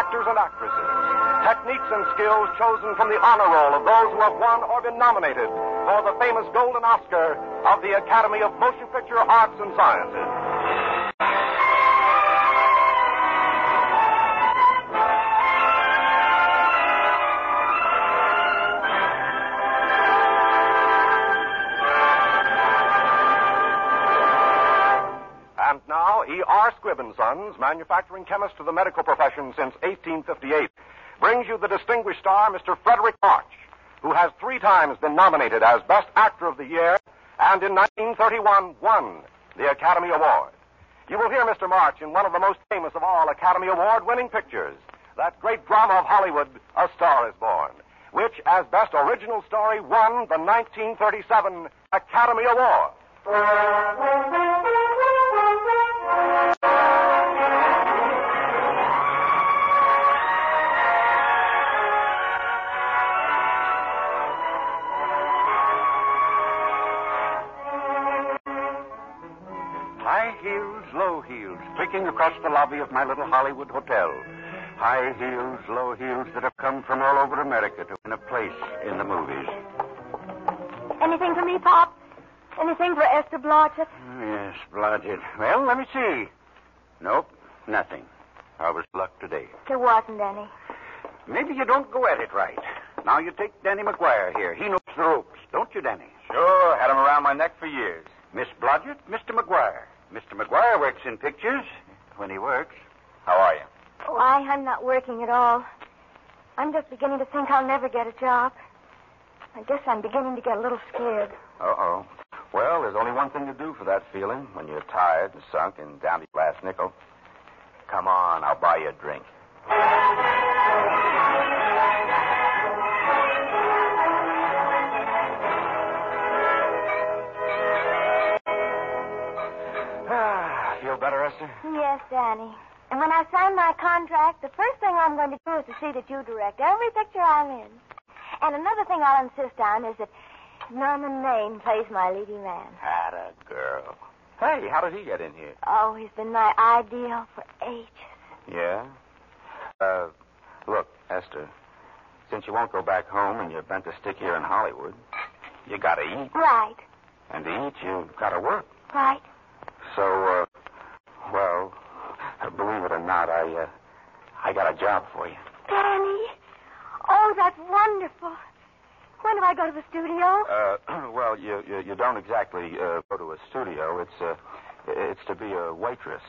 actors and actresses. Techniques and skills chosen from the honor roll of those who have won or been nominated for the famous Golden Oscar of the Academy of Motion Picture Arts and Sciences. And now, E.R. Squibb Sons, manufacturing chemist to the medical profession since 1858, brings you the distinguished star, Mr. Fredric March, who has three times been nominated as Best Actor of the Year and in 1931 won the Academy Award. You will hear Mr. March in one of the most famous of all Academy Award winning pictures, that great drama of Hollywood, A Star is Born, which, as Best Original Story, won the 1937 Academy Award. Across the lobby of my little Hollywood hotel. High heels, low heels that have come from all over America to win a place in the movies. Anything for me, Pop? Anything for Esther Blodgett? Oh, yes, Blodgett. Well, let me see. Nope, nothing. I was luck today. There wasn't any. Maybe you don't go at it right. Now you take Danny McGuire here. He knows the ropes, don't you, Danny? Sure, had him around my neck for years. Miss Blodgett, Mr. McGuire. Mr. McGuire works in pictures when he works. How are you? Oh, Why, I'm not working at all. I'm just beginning to think I'll never get a job. I guess I'm beginning to get a little scared. Uh-oh. Well, there's only one thing to do for that feeling when you're tired and sunk and down to your last nickel. Come on, I'll buy you a drink. Ah, Feel better, Esther? Yes, Danny. And when I sign my contract, the first thing I'm going to do is to see that you direct every picture I'm in. And another thing I'll insist on is that Norman Maine plays my leading man. Had a girl. Hey, how did he get in here? Oh, he's been my ideal for ages. Yeah? Uh, look, Esther, since you won't go back home and you're bent to stick here in Hollywood, you gotta eat. Right, And to eat, you gotta work. right. So, uh, well, believe it or not, I, uh, I got a job for you. Danny. Oh, that's wonderful. When do I go to the studio? Uh, well, you, you, you don't exactly, uh, go to a studio. It's, uh, it's to be a waitress.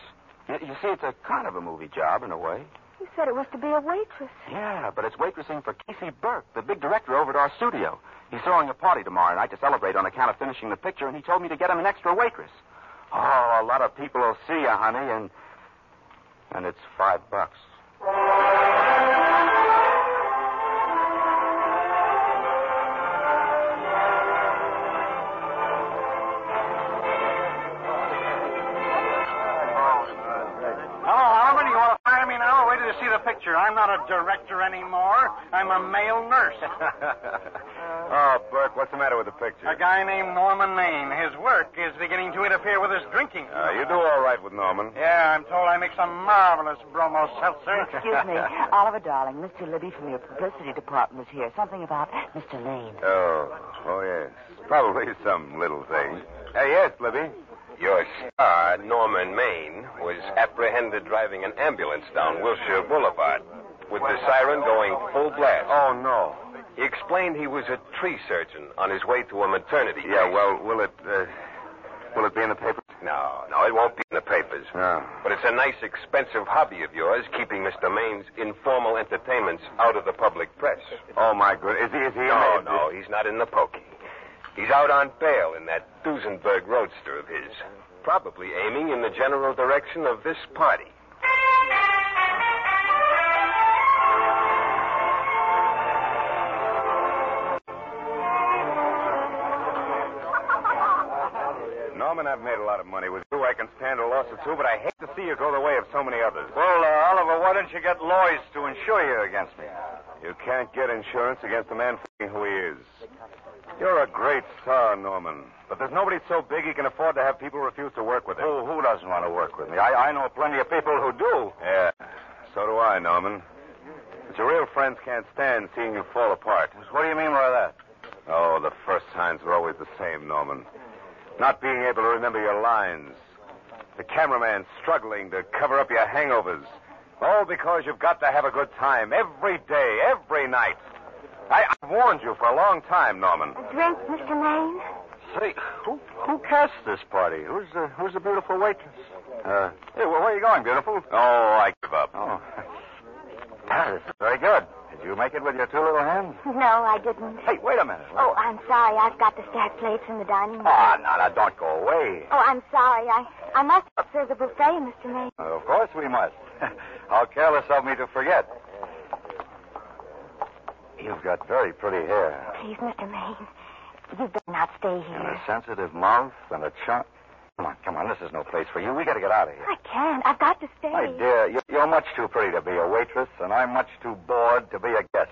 You, you see, it's a kind of a movie job in a way. You said it was to be a waitress. Yeah, but it's waitressing for Casey Burke, the big director over at our studio. He's throwing a party tomorrow night to celebrate on account of finishing the picture, and he told me to get him an extra waitress. Oh, a lot of people will see you, honey, and and it's five bucks. You see the picture? I'm not a director anymore. I'm a male nurse. oh, Burke, what's the matter with the picture? a guy named Norman Maine. His work is beginning to interfere with his drinking. Uh, you do all right with Norman. Yeah, I'm told I make some marvelous bromo seltzer. Excuse me, Oliver, darling. Mr. Libby from your publicity department is here. Something about Mr. Lane. Oh, oh yes. Probably some little thing. Uh, yes, Libby. Your star, Norman Maine, was apprehended driving an ambulance down Wilshire Boulevard with the siren going full blast. Oh no. He explained he was a tree surgeon on his way to a maternity. Yeah, well, will it uh, will it be in the papers? No, no, it won't be in the papers. No. But it's a nice, expensive hobby of yours, keeping Mr. Maine's informal entertainments out of the public press. Oh my good. Is he? Is he? No, no, he's not in the pokey. He's out on bail in that Duesenberg roadster of his, probably aiming in the general direction of this party. Norman, I've made a lot of money with you. I can stand a loss or two, but I hate to see you go the way of so many others. Well, uh, Oliver, why don't you get Lloyd's to insure you against me? You can't get insurance against a man f***ing who he is. You're a great star, Norman. But there's nobody so big he can afford to have people refuse to work with him. Who, who doesn't want to work with me? I, I know plenty of people who do. Yeah. So do I, Norman. But your real friends can't stand seeing you fall apart. What do you mean by that? Oh, the first signs were always the same, Norman. Not being able to remember your lines. The cameraman struggling to cover up your hangovers. All because you've got to have a good time every day, every night. I, I warned you for a long time, Norman. A drink, Mr. Maine? Say, who who cast this party? Who's the who's the beautiful waitress? Uh, hey, well, where are you going, beautiful? Oh, I give up. Oh, Ah, this is very good. Did you make it with your two little hands? No, I didn't. Hey, wait a minute. Oh, I'm sorry. I've got the stack plates in the dining room. Ah, no, no, don't go away. Oh, I'm sorry. I I must serve the buffet, Mr. Maine. Uh, of course we must. How careless of me to forget. You've got very pretty hair. Please, Mr. Maine. You'd better not stay here. And a sensitive mouth and a charm. Come on, come on. This is no place for you. We got to get out of here. I can't. I've got to stay. My dear, you- you're much too pretty to be a waitress, and I'm much too bored to be a guest.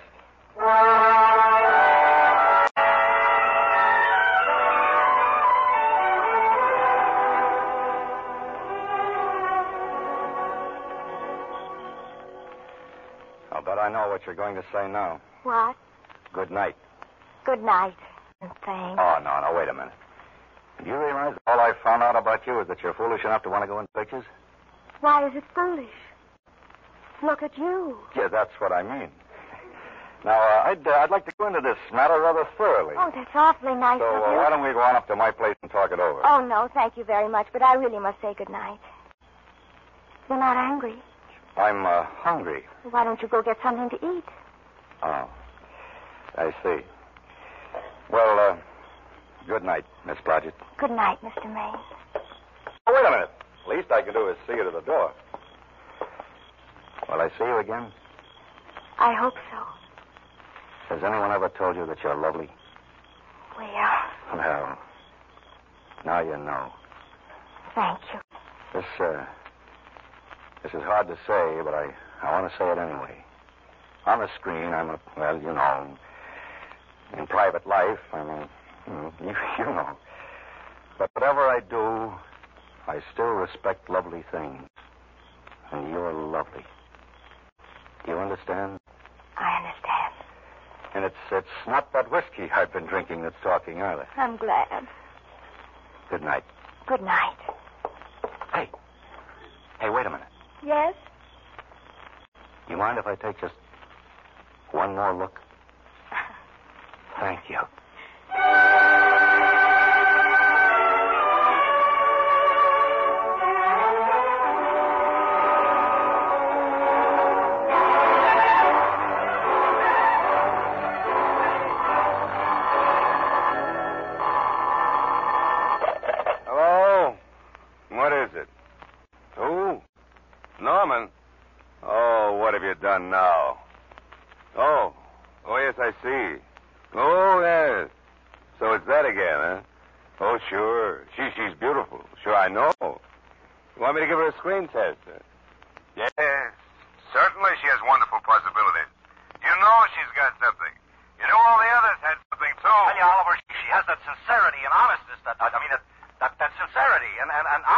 Know what you're going to say now. What? Good night. Good night. And thanks. Oh, no, no, wait a minute. Do you realize all I found out about you is that you're foolish enough to want to go in pictures? Why is it foolish? Look at you. Yeah, that's what I mean. Now, uh, I'd, uh, I'd like to go into this matter rather thoroughly. Oh, that's awfully nice so of uh, you. why don't we go on up to my place and talk it over? Oh, no, thank you very much, but I really must say good night. You're not angry. I'm uh, hungry. Why don't you go get something to eat? Oh, I see. Well, uh, good night, Miss Blodgett. Good night, Mr. Maine. Oh, wait a minute. Least I can do is see you to the door. Will I see you again? I hope so. Has anyone ever told you that you're lovely? Well, Well, now you know. thank you. This, uh, this is hard to say, but I, I want to say it anyway. On the screen, I'm a, well, you know, in private life, I'm a, you, you know. But whatever I do, I still respect lovely things. And you're lovely. Do you understand? I understand. And it's, it's not that whiskey I've been drinking that's talking either. I'm glad. Good night. Good night. Hey. Hey, wait a minute. Yes? You mind if I take just one more look? Thank you.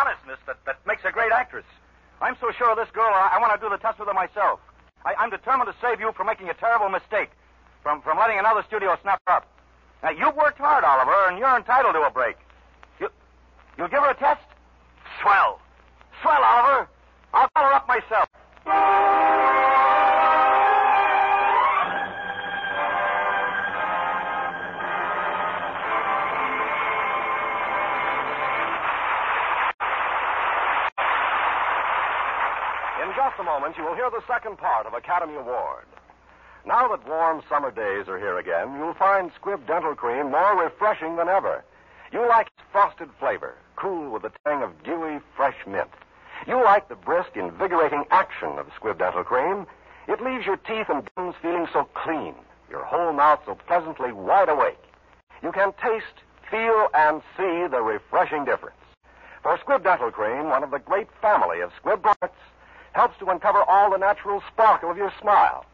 Honestness that, that makes a great actress. I'm so sure of this girl, I, I want to do the test with her myself. I, I'm determined to save you from making a terrible mistake, from, from letting another studio snap her up. Now, you've worked hard, Oliver, and you're entitled to a break. You, you'll give her a test? Swell. Swell, Oliver. I'll call her up myself. A moment, you will hear the second part of Academy Award. Now that warm summer days are here again, you'll find Squibb Dental Cream more refreshing than ever. You like its frosted flavor, cool with the tang of dewy, fresh mint. You like the brisk, invigorating action of Squibb Dental Cream. It leaves your teeth and gums feeling so clean, your whole mouth so pleasantly wide awake. You can taste, feel, and see the refreshing difference. For Squibb Dental Cream, one of the great family of Squibb products, helps to uncover all the natural sparkle of your smile.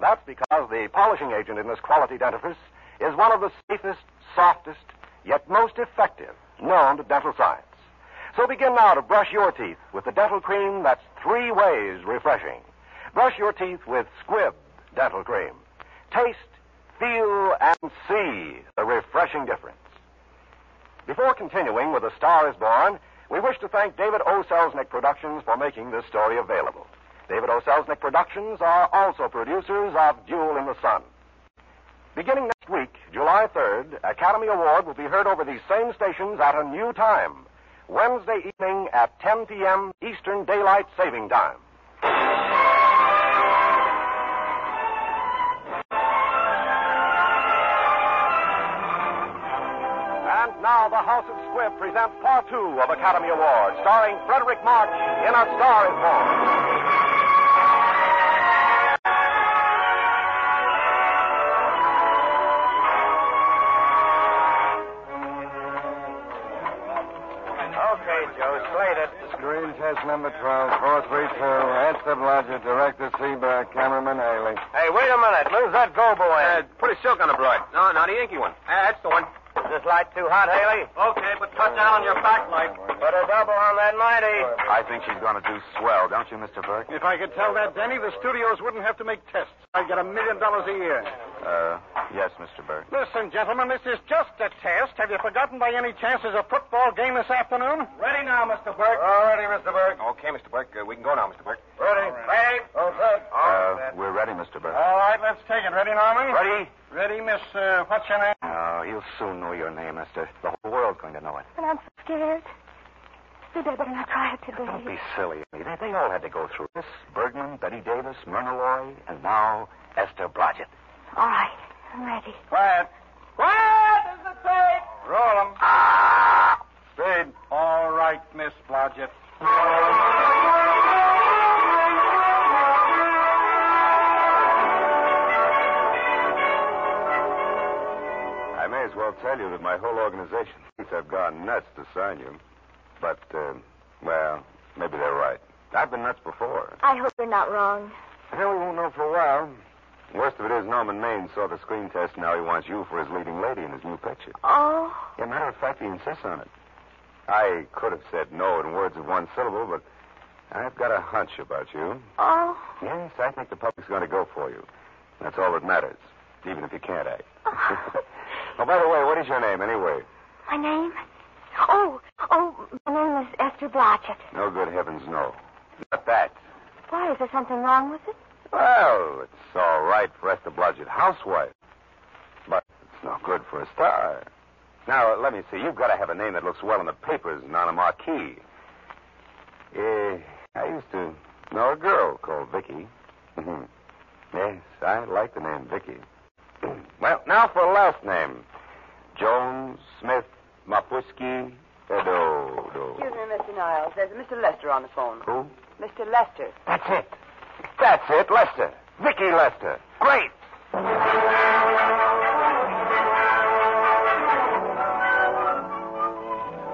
That's because the polishing agent in this quality dentifrice is one of the safest, softest, yet most effective known to dental science. So begin now to brush your teeth with the dental cream that's three ways refreshing. Brush your teeth with Squibb dental cream. Taste, feel, and see the refreshing difference. Before continuing with The Star is Born, we wish to thank David O. Selznick Productions for making this story available. David O. Selznick Productions are also producers of Duel in the Sun. Beginning next week, July 3rd, Academy Award will be heard over these same stations at a new time, Wednesday evening at 10 p.m. Eastern Daylight Saving Time. House of Squibb presents part two of Academy Awards, starring Fredric March in A Star is Born. Okay, Joe, slate it. Screen test number 12, 432. Answer Blodgett, Director Seaberg, Cameraman Haley. Hey, wait a minute. Where's that gobo Uh, put a silk on the broad. No, not a Yankee one. Ah, that's the one. Is this light too hot, Haley? Okay, but cut down on your backlight. Put a double on that mighty. I think she's going to do swell, don't you, Mr. Burke? If I could tell that, Denny, the studios wouldn't have to make tests. I'd get a million dollars a year. Uh, yes, Mr. Burke. Listen, gentlemen, this is just a test. Have you forgotten by any chance there's a football game this afternoon? Ready now, Mr. Burke. All ready, Mr. Burke. Okay, Mr. Burke. Uh, we can go now, Mr. Burke. Ready. Ready. Okay. Uh, we're ready, Mr. Burke. All right, let's take it. Ready, Norman? Ready? Ready, Miss, uh, what's your name? You'll soon know your name, Esther. The whole world's going to know it. And I'm so scared. Maybe I better not try it today. Don't be silly. They, they all had to go through this. Bergman, Bette Davis, Myrna Loy, and now Esther Blodgett. All right, I'm ready. Quiet. Quiet is the tape. Roll 'em. Ah! Speed. All right, Miss Blodgett. Well tell you that my whole organization thinks I've gone nuts to sign you. But, uh, well, maybe they're right. I've been nuts before. I hope you're not wrong. Well, we won't know for a while. Worst of it is Norman Maine saw the screen test, and now he wants you for his leading lady in his new picture. Oh, Yeah, matter of fact, he insists on it. I could have said no in words of one syllable, but I've got a hunch about you. oh. Yes, I think the public's going to go for you. That's all that matters, even if you can't act. oh, by the way, what is your name, anyway? My name? Oh, oh, my name is Esther Blodgett. No good heavens, no. Not that. Why, is there something wrong with it? Well, it's all right for Esther Blodgett, housewife. But it's no good for a star. Now, let me see. You've got to have a name that looks well in the papers and on a marquee. Eh, I used to know a girl called Vicky. Yes, I like the name Vicky. Well, now for a last name. Jones, Smith, Mapuski, Edo, do. Excuse me, Mr. Niles. There's a Mr. Lester on the phone. Who? Mr. Lester. That's it. That's it, Lester. Vicky Lester. Great.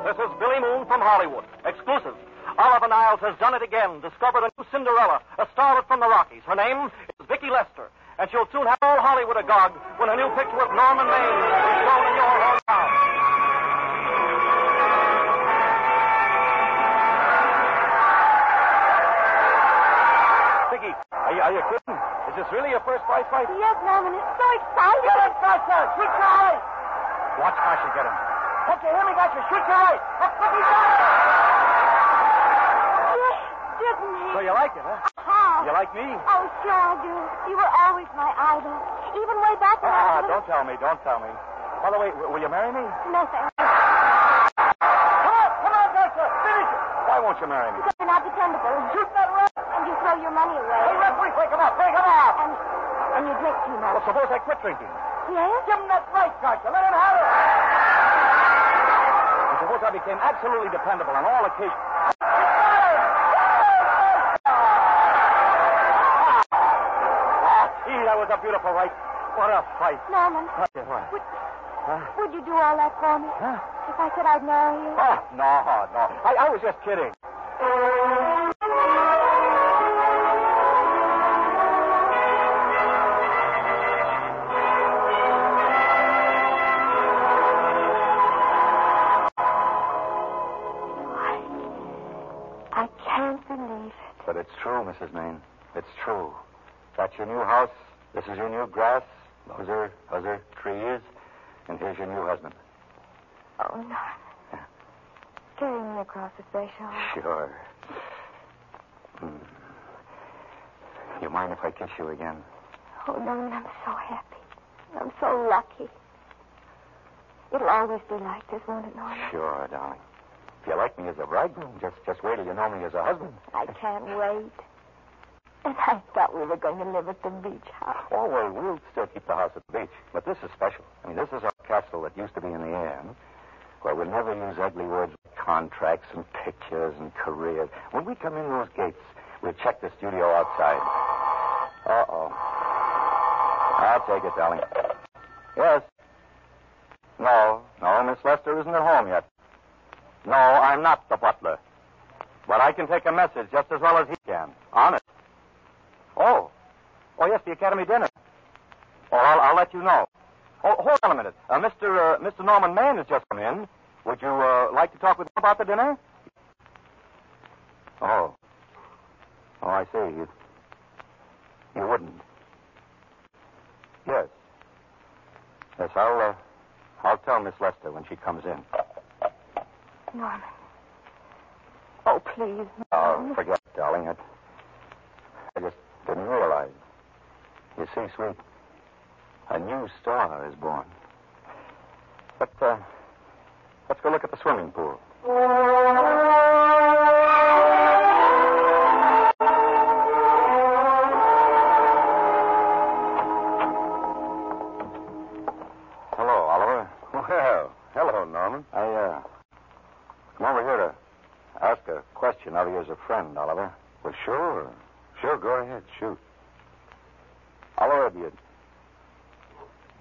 This is Billy Moon from Hollywood. Exclusive. Oliver Niles has done it again. Discovered a new Cinderella, a starlet from the Rockies. Her name is Vicky Lester. And she'll soon have all Hollywood agog when a new picture with Norman Maine is shown in your hometown. Vicky, are you, are you kidding? Is this really your first prize fight? Yes, Norman, it's so exciting. Get him, Foster! Shoot your! Watch how she get him. Okay, here we got you. Shoot your eye! Look, look, he's got it! Yes, didn't he? So you like it, huh? Uh-huh. You like me? Oh, sure I do. You were always my idol. Even way back when I Ah, was... don't tell me, don't tell me. By the way, w- will you marry me? No, thank you. Come on, come on, Dexter! Finish it! Why won't you marry me? Because you're not dependable. Shoot that rat! And you throw your money away. Hey, referee, wake him up! Wake him up! And, and you drink too much. Well, suppose I quit drinking. Yes? Give him that right, Gotcha. Let him have it. And suppose I became absolutely dependable on all occasions. Ah, gee, that was a beautiful right. What a fight. Norman, Tell what. would, Huh? would you do all that for me? Huh? If I said I'd marry you? Oh, no, no. I, I was just kidding. I can't believe it. But it's true, Mrs. Maine. It's true. That's your new house. This is your new grass. Those are those are trees. And here's your new husband. Oh, Norman. Carry me across the threshold. Sure. Hmm. You mind if I kiss you again? Oh, Norman, I'm so happy. I'm so lucky. It'll always be like this, won't it, Norman? Sure, darling. If you like me as a bridegroom, just just wait till you know me as a husband. I can't wait. And I thought we were going to live at the beach house. Oh, well, we'll still keep the house at the beach. But this is special. I mean, this is our castle that used to be in the air, where we'll never use ugly words like contracts and pictures and careers. When we come in those gates, we'll check the studio outside. Uh-oh. I'll take it, darling. Yes. No, no, Miss Lester isn't at home yet. No, I'm not the butler. But I can take a message just as well as he can. Honest. Oh. Oh, yes, the Academy dinner. Oh, I'll, I'll let you know. Oh, hold on a minute. Uh, Mr. Uh, Mr. Norman Mann has just come in. Would you uh, like to talk with him about the dinner? Oh. Oh, I see. You, you wouldn't. Yes. Yes, I'll, uh, I'll tell Miss Lester when she comes in. Norman. Oh, please. Oh, Norman. forget it, darling. I, I just didn't realize. You see, sweet, a new star is born. But, uh, let's go look at the swimming pool. Hello, Oliver. Well, hello, Norman. I, uh, come over here to ask a question of you as a friend, Oliver. Well, sure. Sure, go ahead. Shoot. Oliver, do you,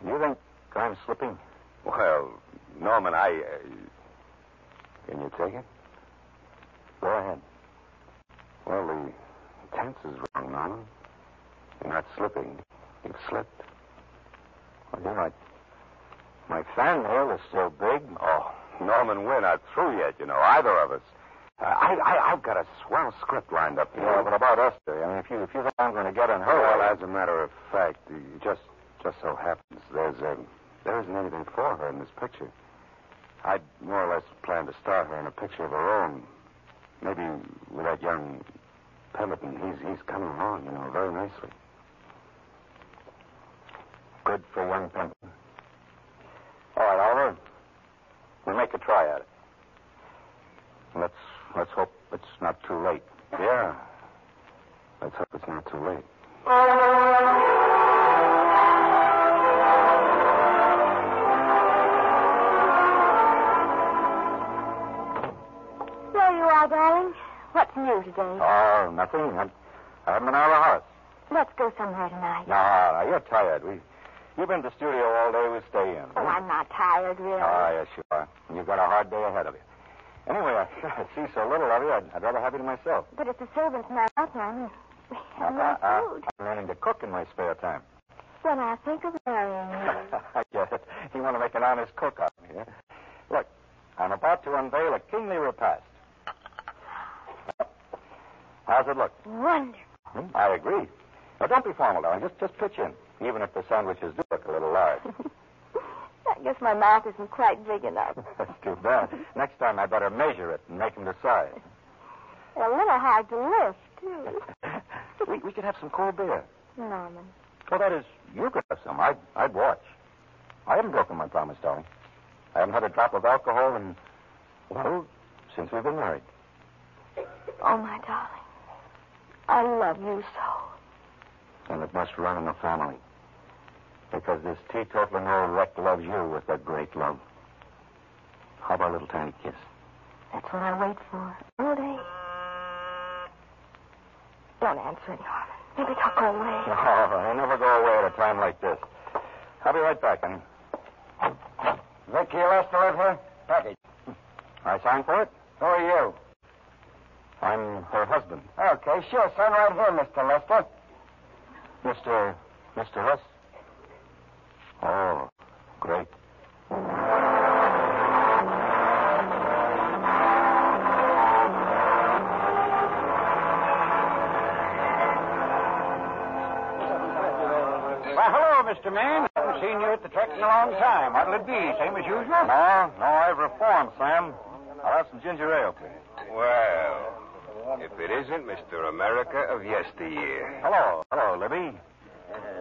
do you think I'm slipping? Well, Norman, I. Uh... Can you take it? Go ahead. Well, the tense is wrong, Norman. You're not slipping. You've slipped. Well, you're right. My fan mail is still big. Oh, Norman, we're not through yet, you know, either of us. Uh, I, I, I've got a swell script lined up here. Yeah, but about Esther, I mean, if you, if you think I'm going to get in her Well, way- as a matter of fact, it just just so happens there's um, there isn't anything for her in this picture. I'd more or less planned to start her in a picture of her own. Maybe with that young Pemberton. He's he's coming along, you know, very nicely. Good for young Pemberton. All right, Oliver. We'll make a try at it. Let's let's hope it's not too late. Yeah. Let's hope it's not too late. There you are, darling. What's new today? Oh, nothing. I, I haven't been out of the house. Let's go somewhere tonight. No, no, you're tired. We, you've been to the studio all day. We'll stay in. Oh, I'm not tired, really. Oh, yes, you are. And You've got a hard day ahead of you. Anyway, I, I see so little of you, I'd, I'd rather have you to myself. But if the servants not out, Norman, we have no food. I'm learning to cook in my spare time. When I think of marrying you. I get it. You want to make an honest cook out of me, huh? Look, I'm about to unveil a kingly repast. How's it look? Wonderful. Hmm? I agree. Now, don't be formal, darling. Just, just pitch in, even if the sandwiches do look a little large. I guess my mouth isn't quite big enough. That's too bad. Next time, I better measure it and make them the size. A little hard to lift, too. we, we could have some cold beer. Norman. Well, that is, you could have some. I'd, I'd watch. I haven't broken my promise, darling. I haven't had a drop of alcohol in, well, since we've been married. Oh, my darling. I love you so. And it must run in the family. Because this teetotaling old wreck loves you with a great love. How about a little tiny kiss? That's what I wait for all day. Don't answer it, Norman. Maybe don't go away. Oh, I never go away at a time like this. I'll be right back, honey. Vicky Lester live here? Package. I signed for it? Who are you? I'm her husband. Okay, sure. Sign right here, Mr. Lester. Mr. Mr. West? Great. Well, hello, Mr. Man. Haven't seen you at the Trek in a long time. What'll it be? Same as usual? No, no, I've reformed, Sam. I'll have some ginger ale, please. Well, if it isn't Mr. America of yesteryear. Hello, hello, Libby.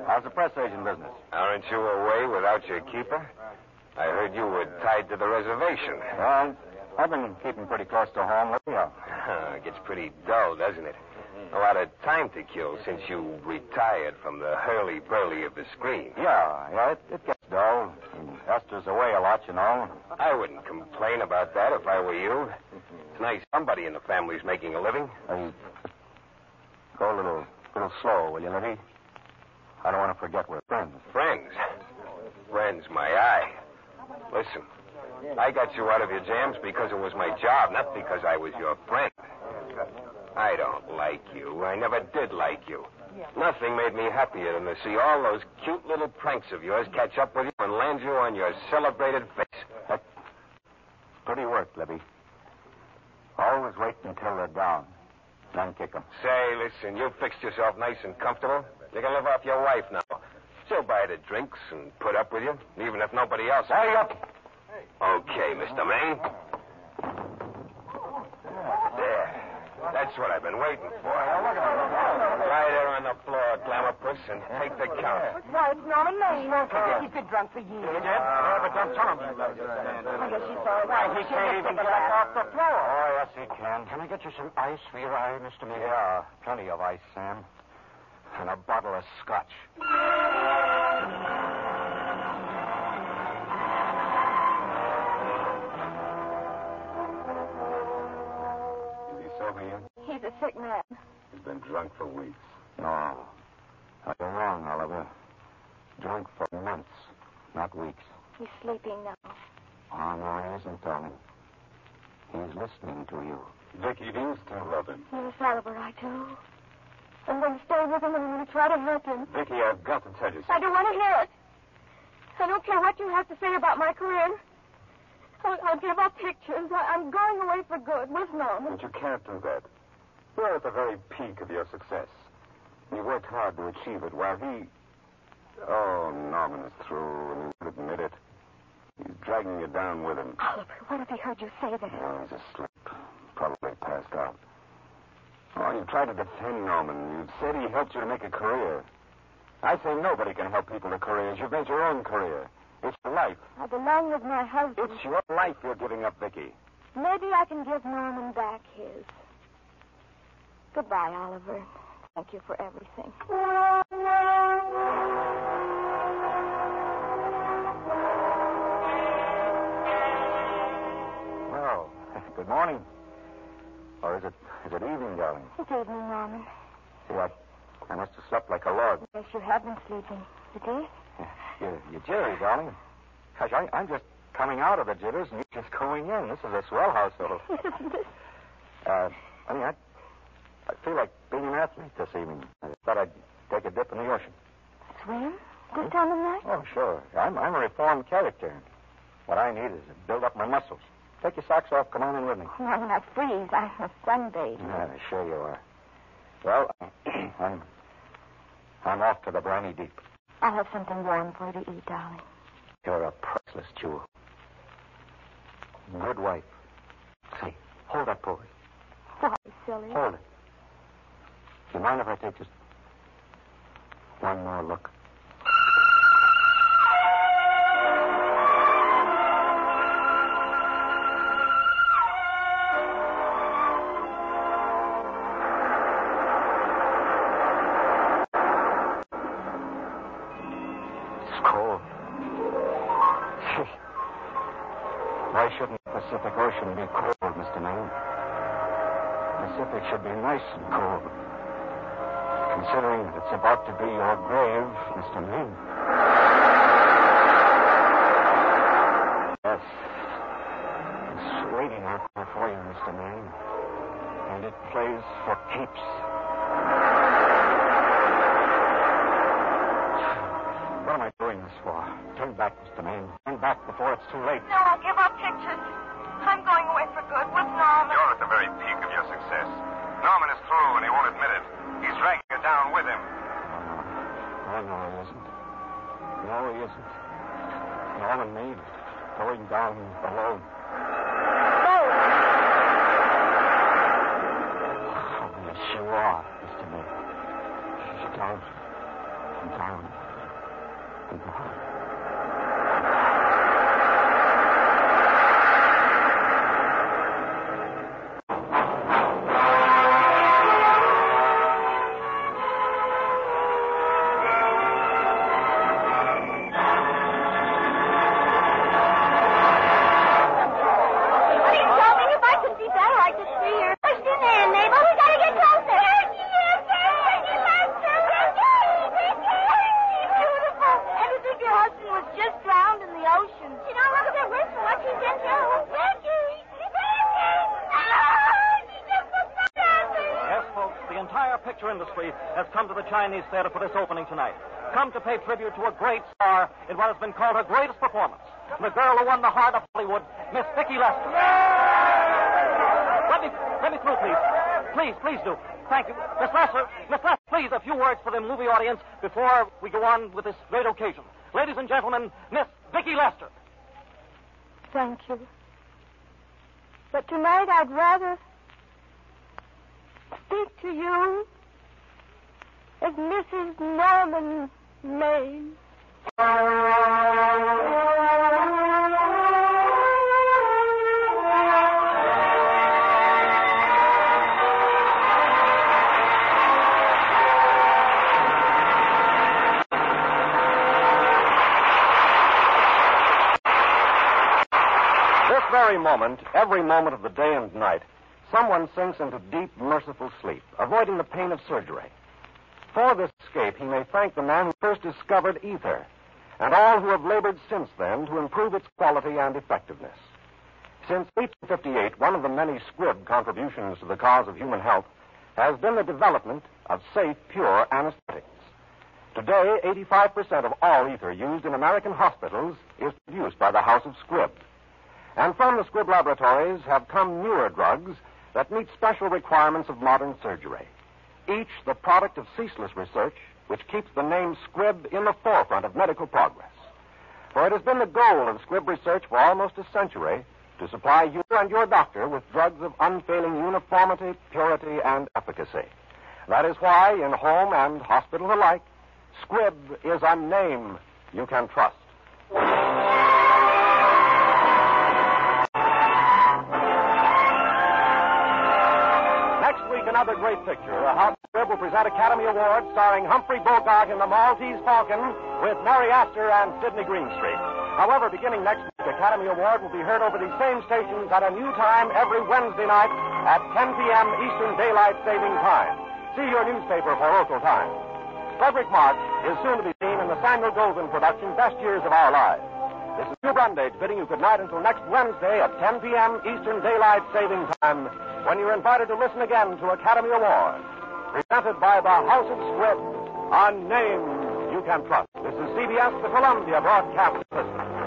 How's the press agent business? Aren't you away without your keeper? I heard you were tied to the reservation. Well, I've been keeping pretty close to home, Libby. it gets pretty dull, doesn't it? A lot of time to kill since you retired from the hurly-burly of the screen. Yeah, yeah, it, it gets dull. And Esther's away a lot, you know. I wouldn't complain about that if I were you. It's nice somebody in the family's making a living. Hey, go a little, little slow, will you, Libby? I don't want to forget we're friends. Friends. Friends, my eye. Listen, I got you out of your jams because it was my job, not because I was your friend. I don't like you. I never did like you. Nothing made me happier than to see all those cute little pranks of yours catch up with you and land you on your celebrated face. That's Pretty work, Libby. Always wait until they're down, then kick 'em. Say, listen, you fixed yourself nice and comfortable. You can live off your wife now. She'll buy the drinks and put up with you, even if nobody else. Hurry up. Okay, Mr. Maine. There. That's what I've been waiting for. Lie there on the floor, Glamourpuss, and take the count. Why, it's Norman Maine. He's been drunk for years. Uh, yeah, but don't tell him. I guess she saw it. Why, he can't even get up off the floor. Oh, yes, he can. Can I get you some ice for your eye, Mr. Mayor? Yeah, plenty of ice, Sam. And a bottle of scotch. Is he sober yet? He's a sick man. He's been drunk for weeks. No. No, You're wrong, Oliver. Drunk for months, not weeks. He's sleeping now. Oh, no, he isn't, darling. He's listening to you. Vicky, do you still love him? Yes, Oliver, I do. I'm going to stay with him and I'm going to try to help him. Vicky, I've got to tell you something. I don't want to hear it. I don't care what you have to say about my career. I'll, I'll give up pictures. I, I'm going away for good with Norman. But you can't do that. You're at the very peak of your success. You worked hard to achieve it while he. Oh, Norman is through, and he won't admit it. He's dragging you down with him. Oliver, what if he heard you say that? Oh, he's asleep. Probably passed out. Oh, you tried to defend Norman. You said he helped you to make a career. I say nobody can help people to careers. You've made your own career. It's your life. I belong with my husband. It's your life you're giving up, Vicky. Maybe I can give Norman back his. Goodbye, Oliver. Thank you for everything. Well, good morning. Or is it is it evening, darling? It's evening, Norman. See, I, I must have slept like a log. Yes, you have been sleeping. Today? You're, you're jittery, darling. Gosh, I, I'm just coming out of the jitters and you're just going in. This is a swell household. Uh, I mean, I, I feel like being an athlete this evening. I thought I'd take a dip in the ocean. Swim? This time of night? Oh, sure. I'm, I'm a reformed character. What I need is to build up my muscles. Take your socks off. Come on in with me. Norman, I freeze. I'm a sunbathe. Yeah, sure you are. Well, I'm, I'm off to the briny deep. I'll have something warm for you to eat, darling. You're a priceless jewel. Good wife. Say, hold that pose. Why, silly? Hold it. Do you mind if I take just one more look? Cold. Why shouldn't the Pacific Ocean be cold, Mr. Maine? Pacific should be nice and cold. Considering that it's about to be your grave, Mr. Maine. Turn back, Mr. Maine. Turn back before it's too late. No, I'll give up pictures. I'm going away for good with Norman. You're at the very peak of your success. Norman is through, and he won't admit it. He's dragging you down with him. Oh, no. No, no, he isn't. No, he isn't. Norman Maine going down alone. Oh, yes, you are, Mr. Maine. Down. Down. Down. Chinese theater for this opening tonight. Come to pay tribute to a great star in what has been called her greatest performance. The girl who won the heart of Hollywood, Miss Vicki Lester. Let me, let me through, please. Please, please do. Thank you. Miss Lester, Miss Lester, please, a few words for the movie audience before we go on with this great occasion. Ladies and gentlemen, Miss Vicki Lester. Thank you. But tonight I'd rather speak to you as Mrs. Norman. This very moment, every moment of the day and night, someone sinks into deep, merciful sleep, avoiding the pain of surgery. For this escape, he may thank the man who first discovered ether, and all who have labored since then to improve its quality and effectiveness. Since 1858, one of the many Squibb contributions to the cause of human health has been the development of safe, pure anesthetics. Today, 85% of all ether used in American hospitals is produced by the House of Squibb. And from the Squibb laboratories have come newer drugs that meet special requirements of modern surgery. Each the product of ceaseless research, which keeps the name Squibb in the forefront of medical progress. For it has been the goal of Squibb research for almost a century to supply you and your doctor with drugs of unfailing uniformity, purity, and efficacy. That is why, in home and hospital alike, Squibb is a name you can trust. Another great picture. A House Squibb will present Academy Award starring Humphrey Bogart in The Maltese Falcon with Mary Astor and Sidney Greenstreet. However, beginning next week, Academy Award will be heard over these same stations at a new time every Wednesday night at 10 p.m. Eastern Daylight Saving Time. See your newspaper for local time. Fredric March is soon to be seen in the Samuel Goldwyn production, Best Years of Our Lives. This is Hugh Brundage bidding you good night until next Wednesday at 10 p.m. Eastern Daylight Saving Time, when you're invited to listen again to Academy Awards, presented by the House of Squibb, a name you can trust. This is CBS, the Columbia Broadcast System.